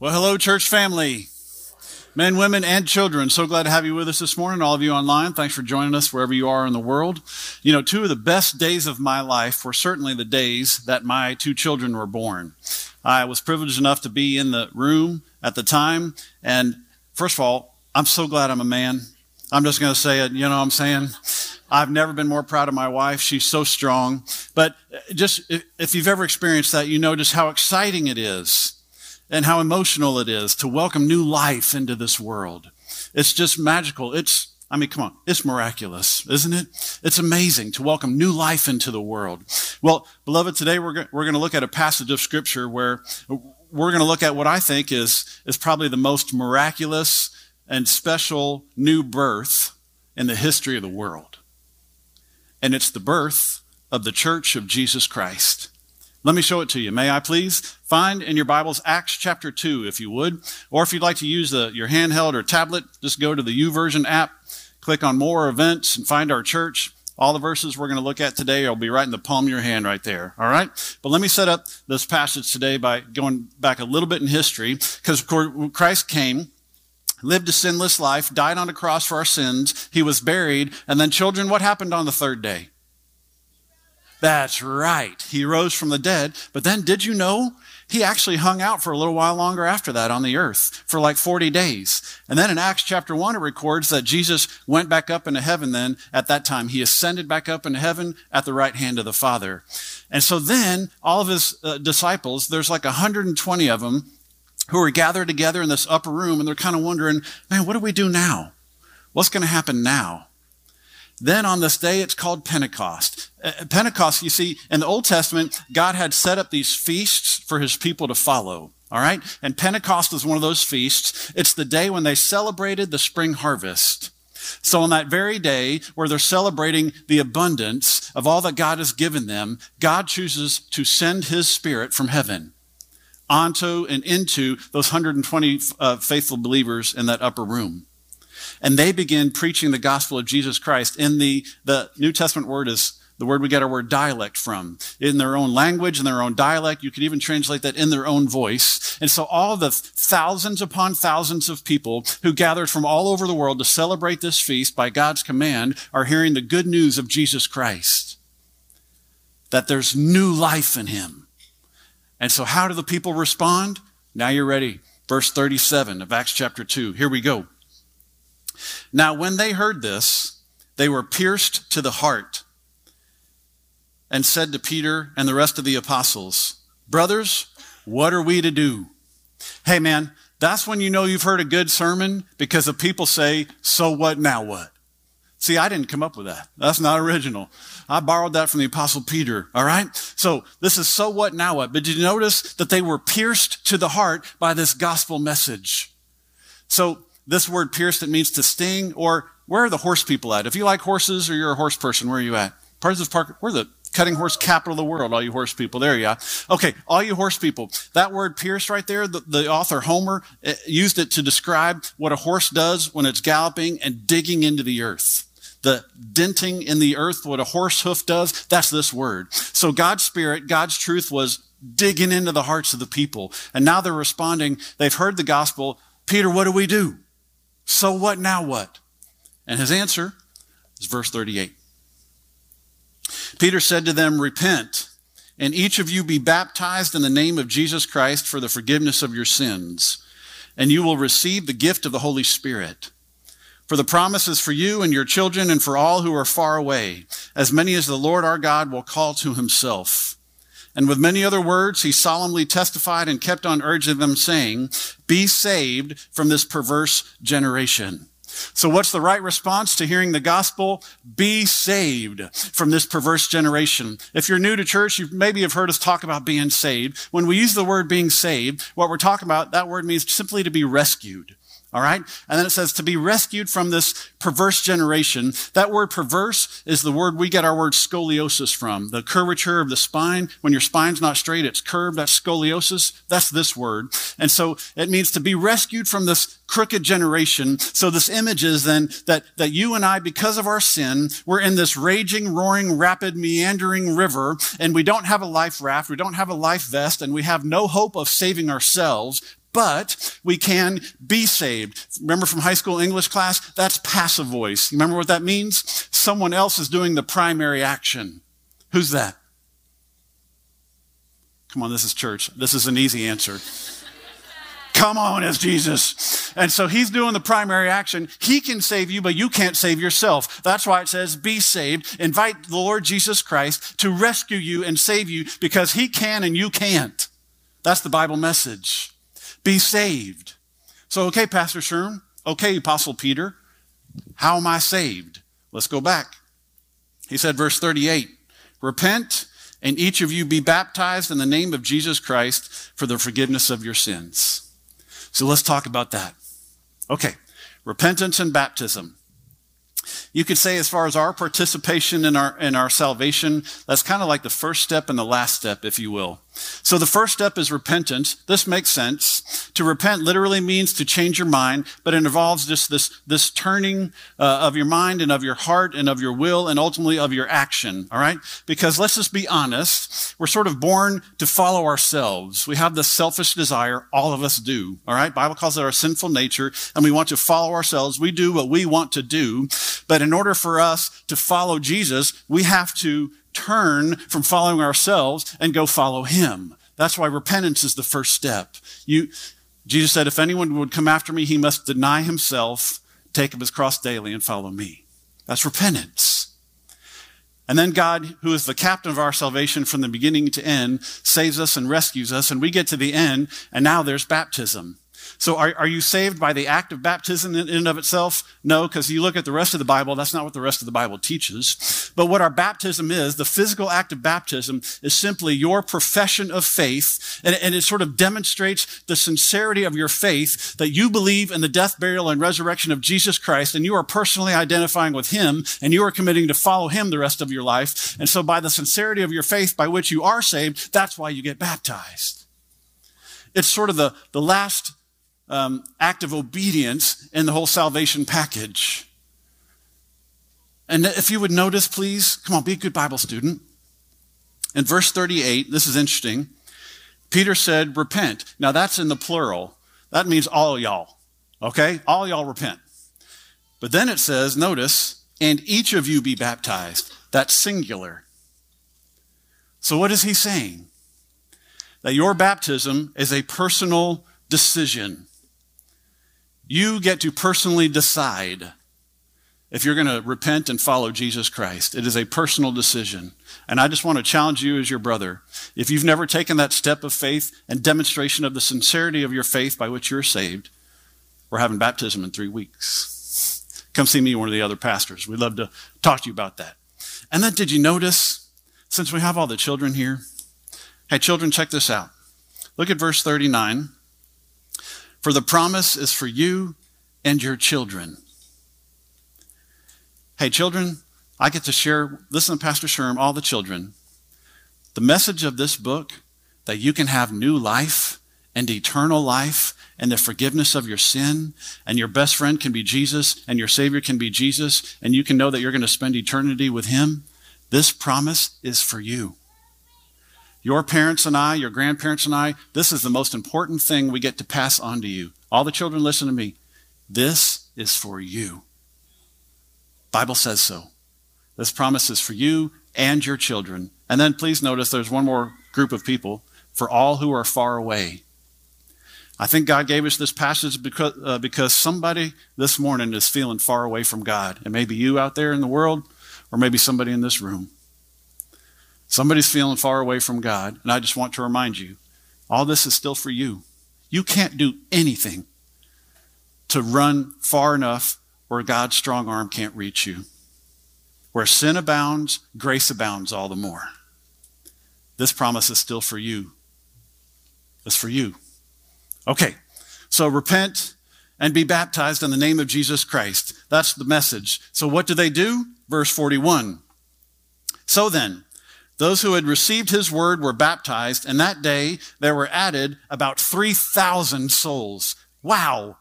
Well, hello, church family. Men, women, and children. So glad to have you with us this morning. All of you online, thanks for joining us wherever you are in the world. You know, two of the best days of my life were certainly the days that my two children were born. I was privileged enough to be in the room at the time. And first of all, I'm so glad I'm a man. I'm just going to say it, you know what I'm saying? I've never been more proud of my wife. She's so strong. But just if you've ever experienced that, you know just how exciting it is and how emotional it is to welcome new life into this world. It's just magical. It's, I mean, come on, it's miraculous, isn't it? It's amazing to welcome new life into the world. Well, beloved, today we're, go- we're going to look at a passage of scripture where we're going to look at what I think is, is probably the most miraculous and special new birth in the history of the world. And it's the birth of the church of Jesus Christ. Let me show it to you. May I please? Find in your Bibles Acts chapter 2, if you would. Or if you'd like to use the, your handheld or tablet, just go to the YouVersion app, click on more events, and find our church. All the verses we're going to look at today will be right in the palm of your hand right there. All right? But let me set up this passage today by going back a little bit in history, because of course, Christ came, lived a sinless life, died on a cross for our sins, he was buried, and then children, what happened on the third day? That's right. He rose from the dead. But then, did you know? He actually hung out for a little while longer after that on the earth for like 40 days. And then in Acts chapter 1, it records that Jesus went back up into heaven then at that time. He ascended back up into heaven at the right hand of the Father. And so then all of his uh, disciples, there's like 120 of them who are gathered together in this upper room and they're kind of wondering, man, what do we do now? What's going to happen now? Then on this day, it's called Pentecost. Uh, Pentecost, you see, in the Old Testament, God had set up these feasts for his people to follow. All right? And Pentecost is one of those feasts. It's the day when they celebrated the spring harvest. So on that very day where they're celebrating the abundance of all that God has given them, God chooses to send his spirit from heaven onto and into those 120 uh, faithful believers in that upper room and they begin preaching the gospel of Jesus Christ. In the, the New Testament word is the word we get our word dialect from. In their own language, in their own dialect, you could even translate that in their own voice. And so all the thousands upon thousands of people who gathered from all over the world to celebrate this feast by God's command are hearing the good news of Jesus Christ. That there's new life in him. And so how do the people respond? Now you're ready. Verse 37 of Acts chapter 2. Here we go. Now, when they heard this, they were pierced to the heart and said to Peter and the rest of the apostles, Brothers, what are we to do? Hey, man, that's when you know you've heard a good sermon because the people say, So what, now what? See, I didn't come up with that. That's not original. I borrowed that from the apostle Peter. All right. So this is so what, now what? But did you notice that they were pierced to the heart by this gospel message? So this word pierced, it means to sting, or where are the horse people at? If you like horses or you're a horse person, where are you at? Parsons Park, we're the cutting horse capital of the world, all you horse people. There you are. Okay, all you horse people. That word pierced right there, the, the author Homer eh, used it to describe what a horse does when it's galloping and digging into the earth the denting in the earth, what a horse hoof does, that's this word. So God's spirit, God's truth was digging into the hearts of the people. And now they're responding. They've heard the gospel. Peter, what do we do? So what now what? And his answer is verse 38. Peter said to them, Repent, and each of you be baptized in the name of Jesus Christ for the forgiveness of your sins, and you will receive the gift of the Holy Spirit. For the promise is for you and your children and for all who are far away, as many as the Lord our God will call to himself. And with many other words, he solemnly testified and kept on urging them, saying, Be saved from this perverse generation. So what's the right response to hearing the gospel? Be saved from this perverse generation. If you're new to church, you maybe have heard us talk about being saved. When we use the word being saved, what we're talking about, that word means simply to be rescued. All right. And then it says to be rescued from this perverse generation. That word perverse is the word we get our word scoliosis from. The curvature of the spine. When your spine's not straight, it's curved. That's scoliosis. That's this word. And so it means to be rescued from this crooked generation. So this image is then that, that you and I, because of our sin, we're in this raging, roaring, rapid, meandering river, and we don't have a life raft, we don't have a life vest, and we have no hope of saving ourselves, but we can be saved. Remember from high school English class? That's passive voice. You remember what that means? Someone else is doing the primary action. Who's that? Come on, this is church. This is an easy answer. Come on, as Jesus. And so he's doing the primary action. He can save you, but you can't save yourself. That's why it says, be saved. Invite the Lord Jesus Christ to rescue you and save you because he can and you can't. That's the Bible message. Be saved. So, okay, Pastor Sherm. Okay, Apostle Peter. How am I saved? Let's go back. He said, verse 38 Repent and each of you be baptized in the name of Jesus Christ for the forgiveness of your sins. So let's talk about that. Okay, repentance and baptism. You could say, as far as our participation in our, in our salvation, that's kind of like the first step and the last step, if you will. So the first step is repentance. This makes sense. To repent literally means to change your mind, but it involves just this, this turning uh, of your mind and of your heart and of your will and ultimately of your action. All right? Because let's just be honest. We're sort of born to follow ourselves. We have this selfish desire. All of us do. All right? Bible calls it our sinful nature and we want to follow ourselves. We do what we want to do. But in order for us to follow Jesus, we have to turn from following ourselves and go follow him. That's why repentance is the first step. You, Jesus said, if anyone would come after me, he must deny himself, take up his cross daily, and follow me. That's repentance. And then God, who is the captain of our salvation from the beginning to end, saves us and rescues us, and we get to the end, and now there's baptism. So are, are you saved by the act of baptism in and of itself? No, because you look at the rest of the Bible, that's not what the rest of the Bible teaches. But what our baptism is, the physical act of baptism is simply your profession of faith. And, and it sort of demonstrates the sincerity of your faith that you believe in the death, burial, and resurrection of Jesus Christ. And you are personally identifying with him and you are committing to follow him the rest of your life. And so by the sincerity of your faith by which you are saved, that's why you get baptized. It's sort of the, the last um, act of obedience in the whole salvation package. And if you would notice, please, come on, be a good Bible student. In verse 38, this is interesting. Peter said, repent. Now that's in the plural. That means all y'all. Okay? All y'all repent. But then it says, notice, and each of you be baptized. That's singular. So what is he saying? That your baptism is a personal decision. You get to personally decide if you're going to repent and follow Jesus Christ. It is a personal decision. And I just want to challenge you as your brother. If you've never taken that step of faith and demonstration of the sincerity of your faith by which you're saved, we're having baptism in three weeks. Come see me, or one of the other pastors. We'd love to talk to you about that. And then, did you notice, since we have all the children here, hey, children, check this out. Look at verse 39. For the promise is for you and your children. Hey, children, I get to share, listen to Pastor Sherm, all the children. The message of this book that you can have new life and eternal life and the forgiveness of your sin, and your best friend can be Jesus, and your Savior can be Jesus, and you can know that you're going to spend eternity with Him. This promise is for you. Your parents and I, your grandparents and I, this is the most important thing we get to pass on to you. All the children listen to me. This is for you. Bible says so. This promise is for you and your children. And then please notice there's one more group of people for all who are far away. I think God gave us this passage because, uh, because somebody this morning is feeling far away from God. And maybe you out there in the world, or maybe somebody in this room. Somebody's feeling far away from God, and I just want to remind you all this is still for you. You can't do anything to run far enough where God's strong arm can't reach you. Where sin abounds, grace abounds all the more. This promise is still for you. It's for you. Okay, so repent and be baptized in the name of Jesus Christ. That's the message. So what do they do? Verse 41. So then, those who had received his word were baptized, and that day there were added about 3,000 souls. Wow,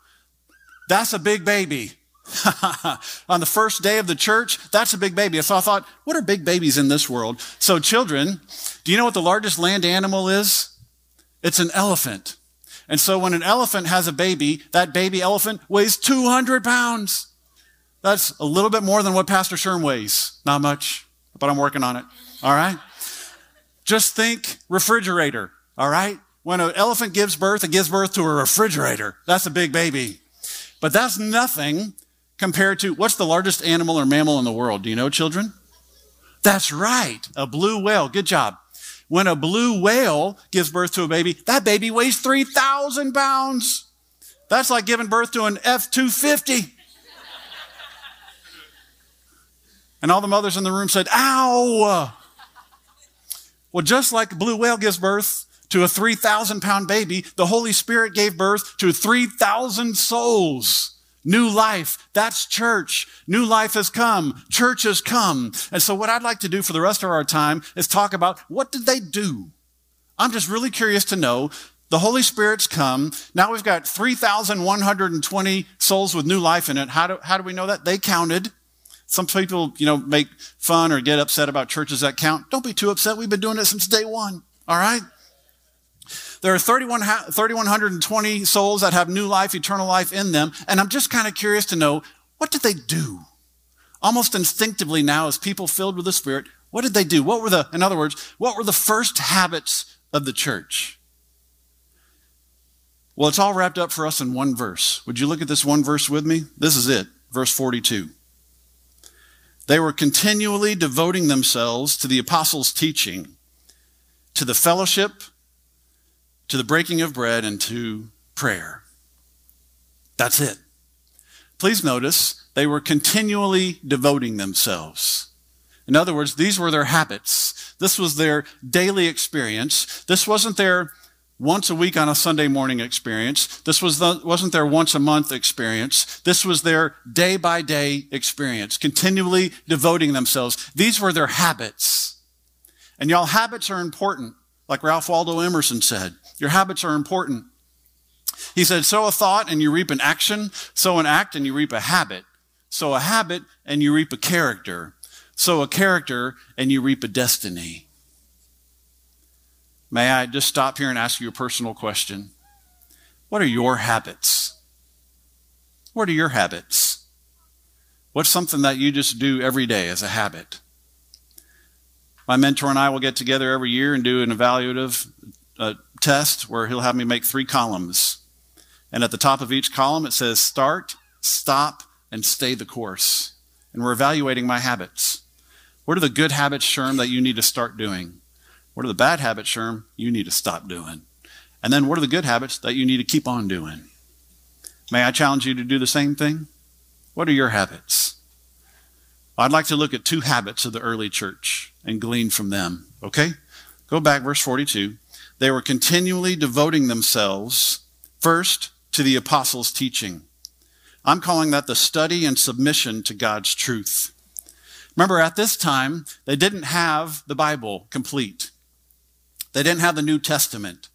that's a big baby. On the first day of the church, that's a big baby. So I thought, what are big babies in this world? So, children, do you know what the largest land animal is? It's an elephant. And so when an elephant has a baby, that baby elephant weighs 200 pounds. That's a little bit more than what Pastor Sherm weighs. Not much, but I'm working on it. All right? Just think refrigerator. All right? When an elephant gives birth, it gives birth to a refrigerator. That's a big baby. But that's nothing compared to what's the largest animal or mammal in the world? Do you know, children? That's right, a blue whale. Good job. When a blue whale gives birth to a baby, that baby weighs 3,000 pounds. That's like giving birth to an F 250. And all the mothers in the room said, Ow! Well, just like blue whale gives birth to a 3,000 pound baby, the Holy Spirit gave birth to 3,000 souls. New life. That's church. New life has come. Church has come. And so what I'd like to do for the rest of our time is talk about what did they do? I'm just really curious to know. The Holy Spirit's come. Now we've got 3,120 souls with new life in it. How do, how do we know that? They counted. Some people, you know, make fun or get upset about churches that count. Don't be too upset. We've been doing it since day one. All right? There are 31, 3,120 souls that have new life, eternal life in them. And I'm just kind of curious to know what did they do? Almost instinctively now, as people filled with the Spirit, what did they do? What were the, in other words, what were the first habits of the church? Well, it's all wrapped up for us in one verse. Would you look at this one verse with me? This is it, verse 42. They were continually devoting themselves to the apostles' teaching, to the fellowship, to the breaking of bread and to prayer. That's it. Please notice they were continually devoting themselves. In other words, these were their habits. This was their daily experience. This wasn't their once a week on a Sunday morning experience. This was the, wasn't their once a month experience. This was their day by day experience, continually devoting themselves. These were their habits. And y'all, habits are important, like Ralph Waldo Emerson said. Your habits are important. He said, sow a thought and you reap an action, sow an act and you reap a habit, sow a habit and you reap a character, sow a character and you reap a destiny. May I just stop here and ask you a personal question? What are your habits? What are your habits? What's something that you just do every day as a habit? My mentor and I will get together every year and do an evaluative uh, test where he'll have me make three columns. And at the top of each column, it says start, stop, and stay the course. And we're evaluating my habits. What are the good habits, Sherm, that you need to start doing? What are the bad habits, Sherm, you need to stop doing? And then what are the good habits that you need to keep on doing? May I challenge you to do the same thing? What are your habits? I'd like to look at two habits of the early church and glean from them. Okay? Go back, verse 42. They were continually devoting themselves first to the apostles' teaching. I'm calling that the study and submission to God's truth. Remember, at this time, they didn't have the Bible complete. They didn't have the New Testament.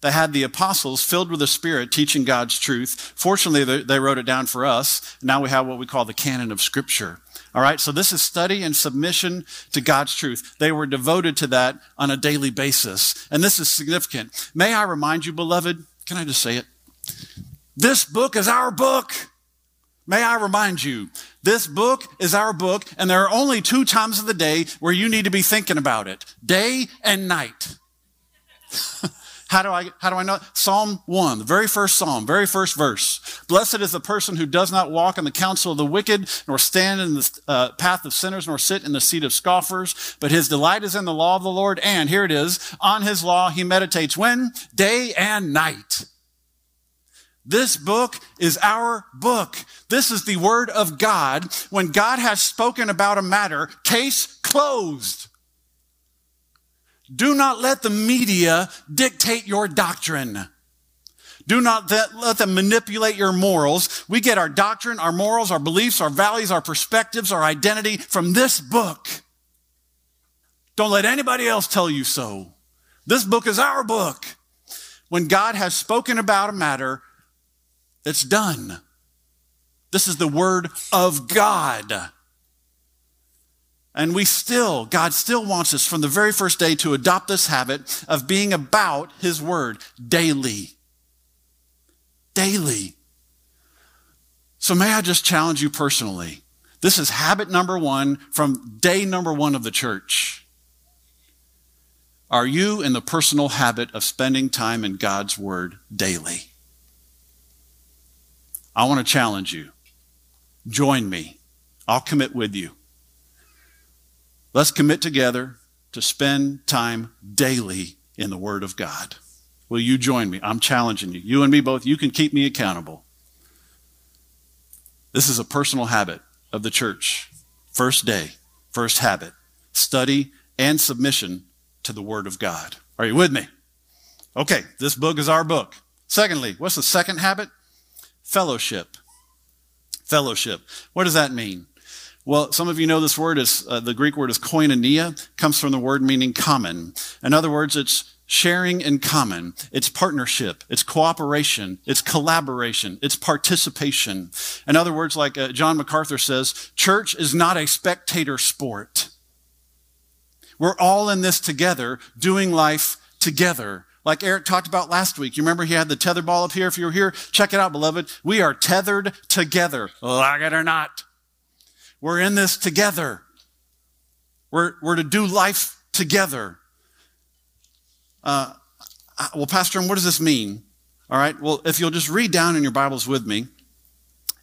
They had the apostles filled with the Spirit teaching God's truth. Fortunately, they wrote it down for us. Now we have what we call the canon of Scripture. All right, so this is study and submission to God's truth. They were devoted to that on a daily basis. And this is significant. May I remind you, beloved, can I just say it? This book is our book. May I remind you, this book is our book, and there are only two times of the day where you need to be thinking about it day and night. How do I, how do I know? Psalm 1, the very first psalm, very first verse. Blessed is the person who does not walk in the counsel of the wicked, nor stand in the uh, path of sinners, nor sit in the seat of scoffers, but his delight is in the law of the Lord. And here it is, on his law he meditates when? Day and night. This book is our book. This is the word of God. When God has spoken about a matter, case closed. Do not let the media dictate your doctrine. Do not let them manipulate your morals. We get our doctrine, our morals, our beliefs, our values, our perspectives, our identity from this book. Don't let anybody else tell you so. This book is our book. When God has spoken about a matter, it's done. This is the word of God. And we still, God still wants us from the very first day to adopt this habit of being about His Word daily. daily. So, may I just challenge you personally? This is habit number one from day number one of the church. Are you in the personal habit of spending time in God's Word daily? I want to challenge you. Join me. I'll commit with you. Let's commit together to spend time daily in the Word of God. Will you join me? I'm challenging you. You and me both, you can keep me accountable. This is a personal habit of the church. First day, first habit study and submission to the Word of God. Are you with me? Okay, this book is our book. Secondly, what's the second habit? Fellowship. Fellowship. What does that mean? Well, some of you know this word is uh, the Greek word is koinonia, comes from the word meaning common. In other words, it's sharing in common. It's partnership. It's cooperation. It's collaboration. It's participation. In other words, like uh, John MacArthur says, church is not a spectator sport. We're all in this together, doing life together. Like Eric talked about last week. You remember he had the tether ball up here? If you were here, check it out, beloved. We are tethered together, like it or not. We're in this together. We're, we're to do life together. Uh, well, Pastor, what does this mean? All right. Well, if you'll just read down in your Bibles with me,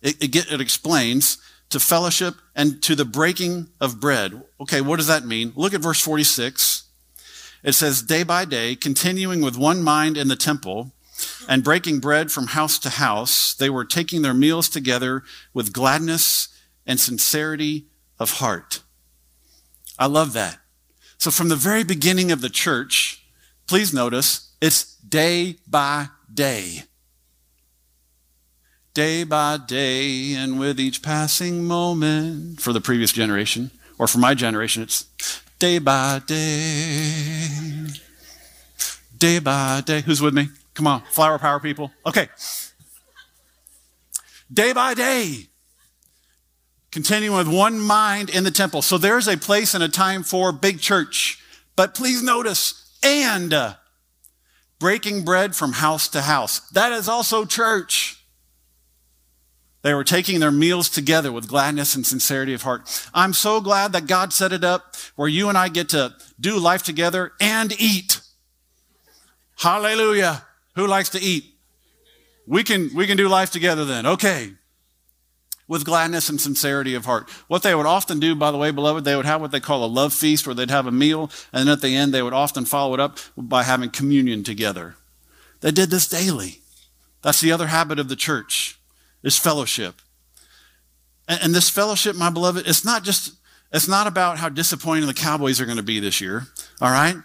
it, it, get, it explains to fellowship and to the breaking of bread. Okay, what does that mean? Look at verse 46. It says, day by day, continuing with one mind in the temple and breaking bread from house to house, they were taking their meals together with gladness and sincerity of heart. I love that. So from the very beginning of the church, Please notice it's day by day. Day by day, and with each passing moment. For the previous generation, or for my generation, it's day by day. Day by day. Who's with me? Come on, flower power people. Okay. Day by day. Continuing with one mind in the temple. So there's a place and a time for big church. But please notice, and uh, breaking bread from house to house. That is also church. They were taking their meals together with gladness and sincerity of heart. I'm so glad that God set it up where you and I get to do life together and eat. Hallelujah. Who likes to eat? We can, we can do life together then. Okay with gladness and sincerity of heart. What they would often do, by the way, beloved, they would have what they call a love feast where they'd have a meal, and at the end, they would often follow it up by having communion together. They did this daily. That's the other habit of the church, is fellowship. And, and this fellowship, my beloved, it's not just, it's not about how disappointing the Cowboys are going to be this year, all right?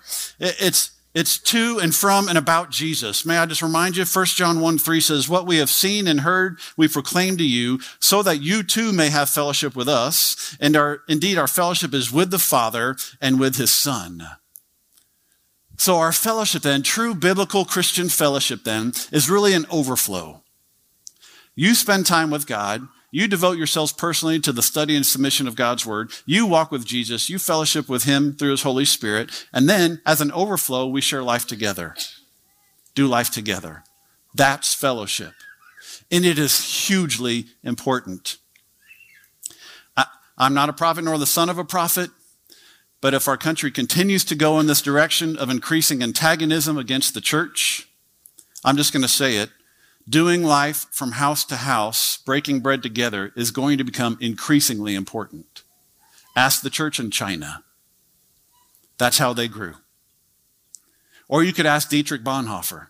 It, it's, it's to and from and about Jesus. May I just remind you, 1 John 1 3 says, What we have seen and heard, we proclaim to you, so that you too may have fellowship with us. And our, indeed, our fellowship is with the Father and with his Son. So our fellowship then, true biblical Christian fellowship then, is really an overflow. You spend time with God, you devote yourselves personally to the study and submission of God's word. You walk with Jesus. You fellowship with him through his Holy Spirit. And then, as an overflow, we share life together. Do life together. That's fellowship. And it is hugely important. I, am not a prophet nor the son of a prophet, but if our country continues to go in this direction of increasing antagonism against the church, I'm just going to say it doing life from house to house, breaking bread together, is going to become increasingly important. Ask the church in China. That's how they grew. Or you could ask Dietrich Bonhoeffer.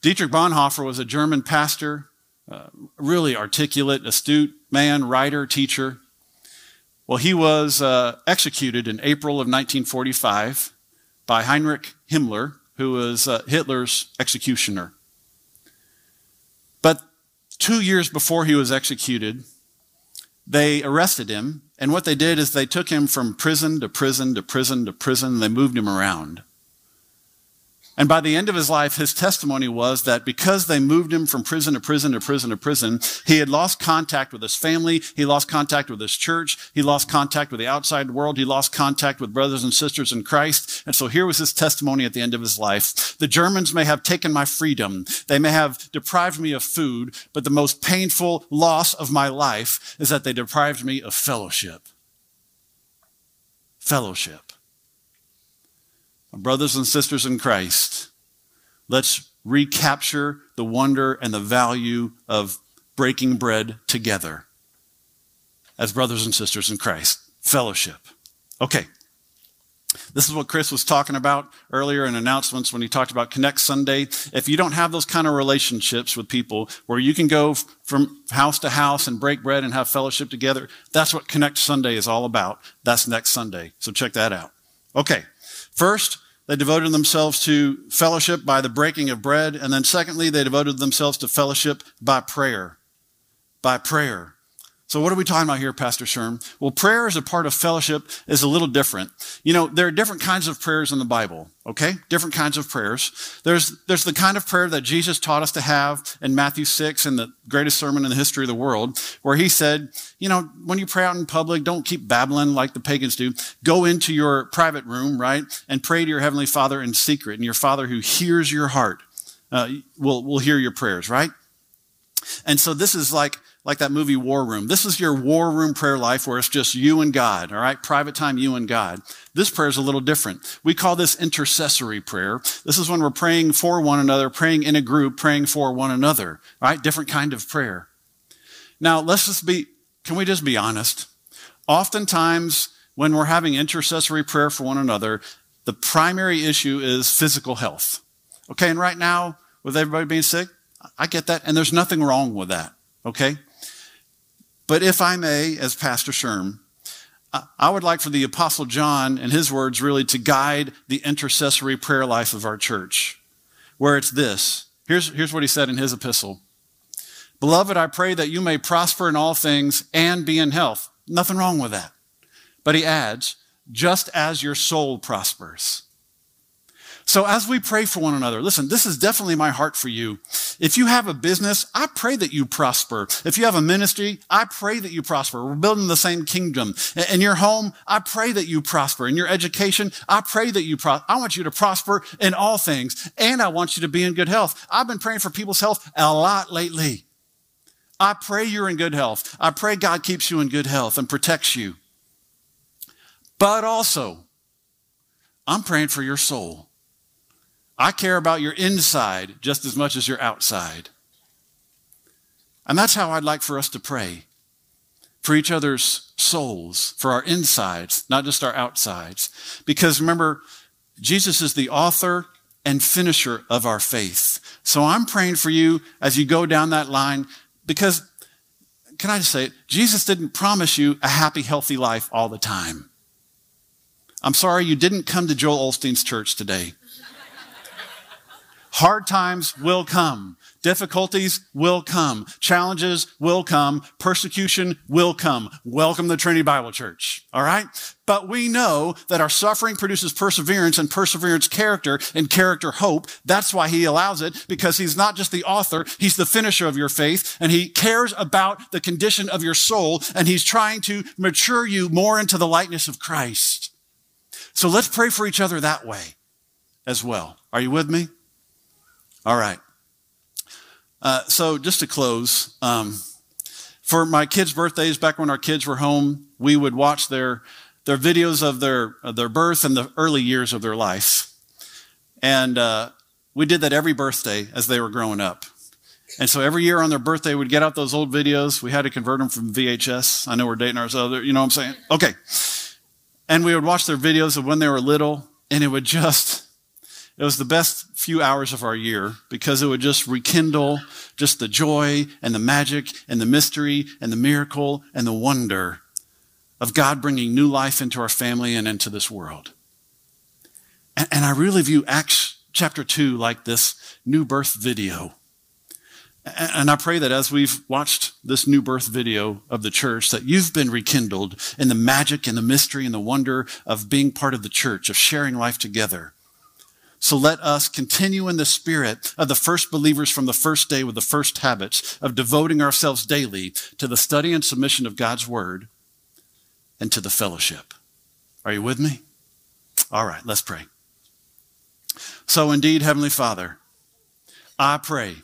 Dietrich Bonhoeffer was a German pastor, uh, really articulate, astute man, writer, teacher. Well, he was uh, executed in April of 1945 by Heinrich Himmler, who was uh, Hitler's executioner. But two years before he was executed, they arrested him. And what they did is they took him from prison to prison to prison to prison. They moved him around. And by the end of his life, his testimony was that because they moved him from prison to prison to prison to prison, he had lost contact with his family. He lost contact with his church. He lost contact with the outside world. He lost contact with brothers and sisters in Christ. And so here was his testimony at the end of his life. The Germans may have taken my freedom. They may have deprived me of food, but the most painful loss of my life is that they deprived me of fellowship. Fellowship brothers and sisters in Christ, let's recapture the wonder and the value of breaking bread together as brothers and sisters in Christ. Fellowship. Okay. This is what Chris was talking about earlier in announcements when he talked about Connect Sunday. If you don't have those kind of relationships with people where you can go from house to house and break bread and have fellowship together, that's what Connect Sunday is all about. That's next Sunday. So check that out. Okay. First, they devoted themselves to fellowship by the breaking of bread. And then secondly, they devoted themselves to fellowship by prayer. By prayer. So what are we talking about here, Pastor Sherm? Well, prayer as a part of fellowship is a little different. You know, there are different kinds of prayers in the Bible, okay? Different kinds of prayers. There's, there's the kind of prayer that Jesus taught us to have in Matthew 6 in the greatest sermon in the history of the world, where he said, you know, when you pray out in public, don't keep babbling like the pagans do. Go into your private room, right? And pray to your heavenly father in secret. And your father who hears your heart uh, will, will hear your prayers, right? And so this is like, like that movie War Room. This is your war room prayer life where it's just you and God, all right? Private time, you and God. This prayer is a little different. We call this intercessory prayer. This is when we're praying for one another, praying in a group, praying for one another, right? Different kind of prayer. Now, let's just be, can we just be honest? Oftentimes, when we're having intercessory prayer for one another, the primary issue is physical health. Okay, and right now, with everybody being sick, I get that, and there's nothing wrong with that. Okay? But if I may, as Pastor Sherm, I would like for the Apostle John and his words really to guide the intercessory prayer life of our church, where it's this. Here's, here's what he said in his epistle Beloved, I pray that you may prosper in all things and be in health. Nothing wrong with that. But he adds, just as your soul prospers. So as we pray for one another, listen, this is definitely my heart for you. If you have a business, I pray that you prosper. If you have a ministry, I pray that you prosper. We're building the same kingdom. In your home, I pray that you prosper. In your education, I pray that you prosper. I want you to prosper in all things, and I want you to be in good health. I've been praying for people's health a lot lately. I pray you're in good health. I pray God keeps you in good health and protects you. But also, I'm praying for your soul. I care about your inside just as much as your outside. And that's how I'd like for us to pray for each other's souls, for our insides, not just our outsides. Because remember, Jesus is the author and finisher of our faith. So I'm praying for you as you go down that line because, can I just say it? Jesus didn't promise you a happy, healthy life all the time. I'm sorry you didn't come to Joel Osteen's church today. Hard times will come. Difficulties will come. Challenges will come. Persecution will come. Welcome to Trinity Bible Church. All right? But we know that our suffering produces perseverance and perseverance character and character hope. That's why he allows it because he's not just the author. He's the finisher of your faith and he cares about the condition of your soul and he's trying to mature you more into the likeness of Christ. So let's pray for each other that way as well. Are you with me? All right. Uh, so just to close, um, for my kids' birthdays, back when our kids were home, we would watch their their videos of their of their birth and the early years of their life, and uh, we did that every birthday as they were growing up. And so every year on their birthday, we'd get out those old videos. We had to convert them from VHS. I know we're dating ourselves. You know what I'm saying? Okay. And we would watch their videos of when they were little, and it would just it was the best few hours of our year because it would just rekindle just the joy and the magic and the mystery and the miracle and the wonder of God bringing new life into our family and into this world. And, and I really view Acts chapter 2 like this new birth video. And I pray that as we've watched this new birth video of the church, that you've been rekindled in the magic and the mystery and the wonder of being part of the church, of sharing life together So let us continue in the spirit of the first believers from the first day with the first habits of devoting ourselves daily to the study and submission of God's word and to the fellowship. Are you with me? All right, let's pray. So indeed, Heavenly Father, I pray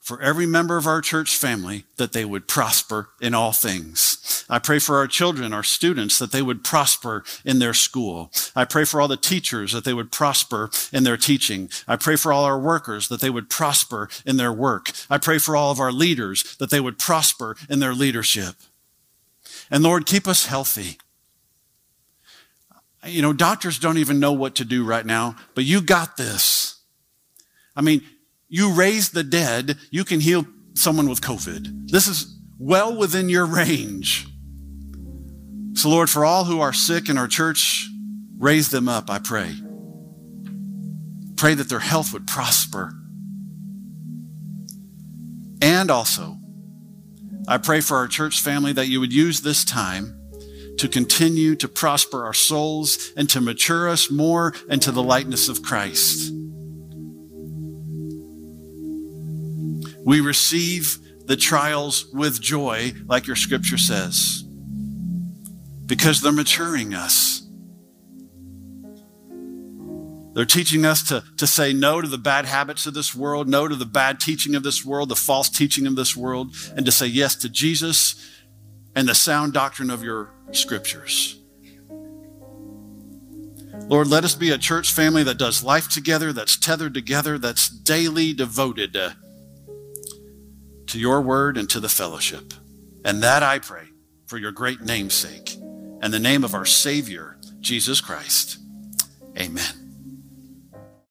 for every member of our church family that they would prosper in all things. I pray for our children, our students, that they would prosper in their school. I pray for all the teachers that they would prosper in their teaching. I pray for all our workers that they would prosper in their work. I pray for all of our leaders that they would prosper in their leadership. And Lord, keep us healthy. You know, doctors don't even know what to do right now, but you got this. I mean, you raise the dead, you can heal someone with COVID. This is well within your range. So, Lord, for all who are sick in our church, raise them up, I pray. Pray that their health would prosper. And also, I pray for our church family that you would use this time to continue to prosper our souls and to mature us more into the likeness of Christ. We receive the trials with joy, like your scripture says, because they're maturing us. They're teaching us to, to say no to the bad habits of this world, no to the bad teaching of this world, the false teaching of this world, and to say yes to Jesus and the sound doctrine of your scriptures. Lord, let us be a church family that does life together, that's tethered together, that's daily devoted to to your word and to the fellowship. And that I pray for your great name's sake and the name of our Savior, Jesus Christ. Amen.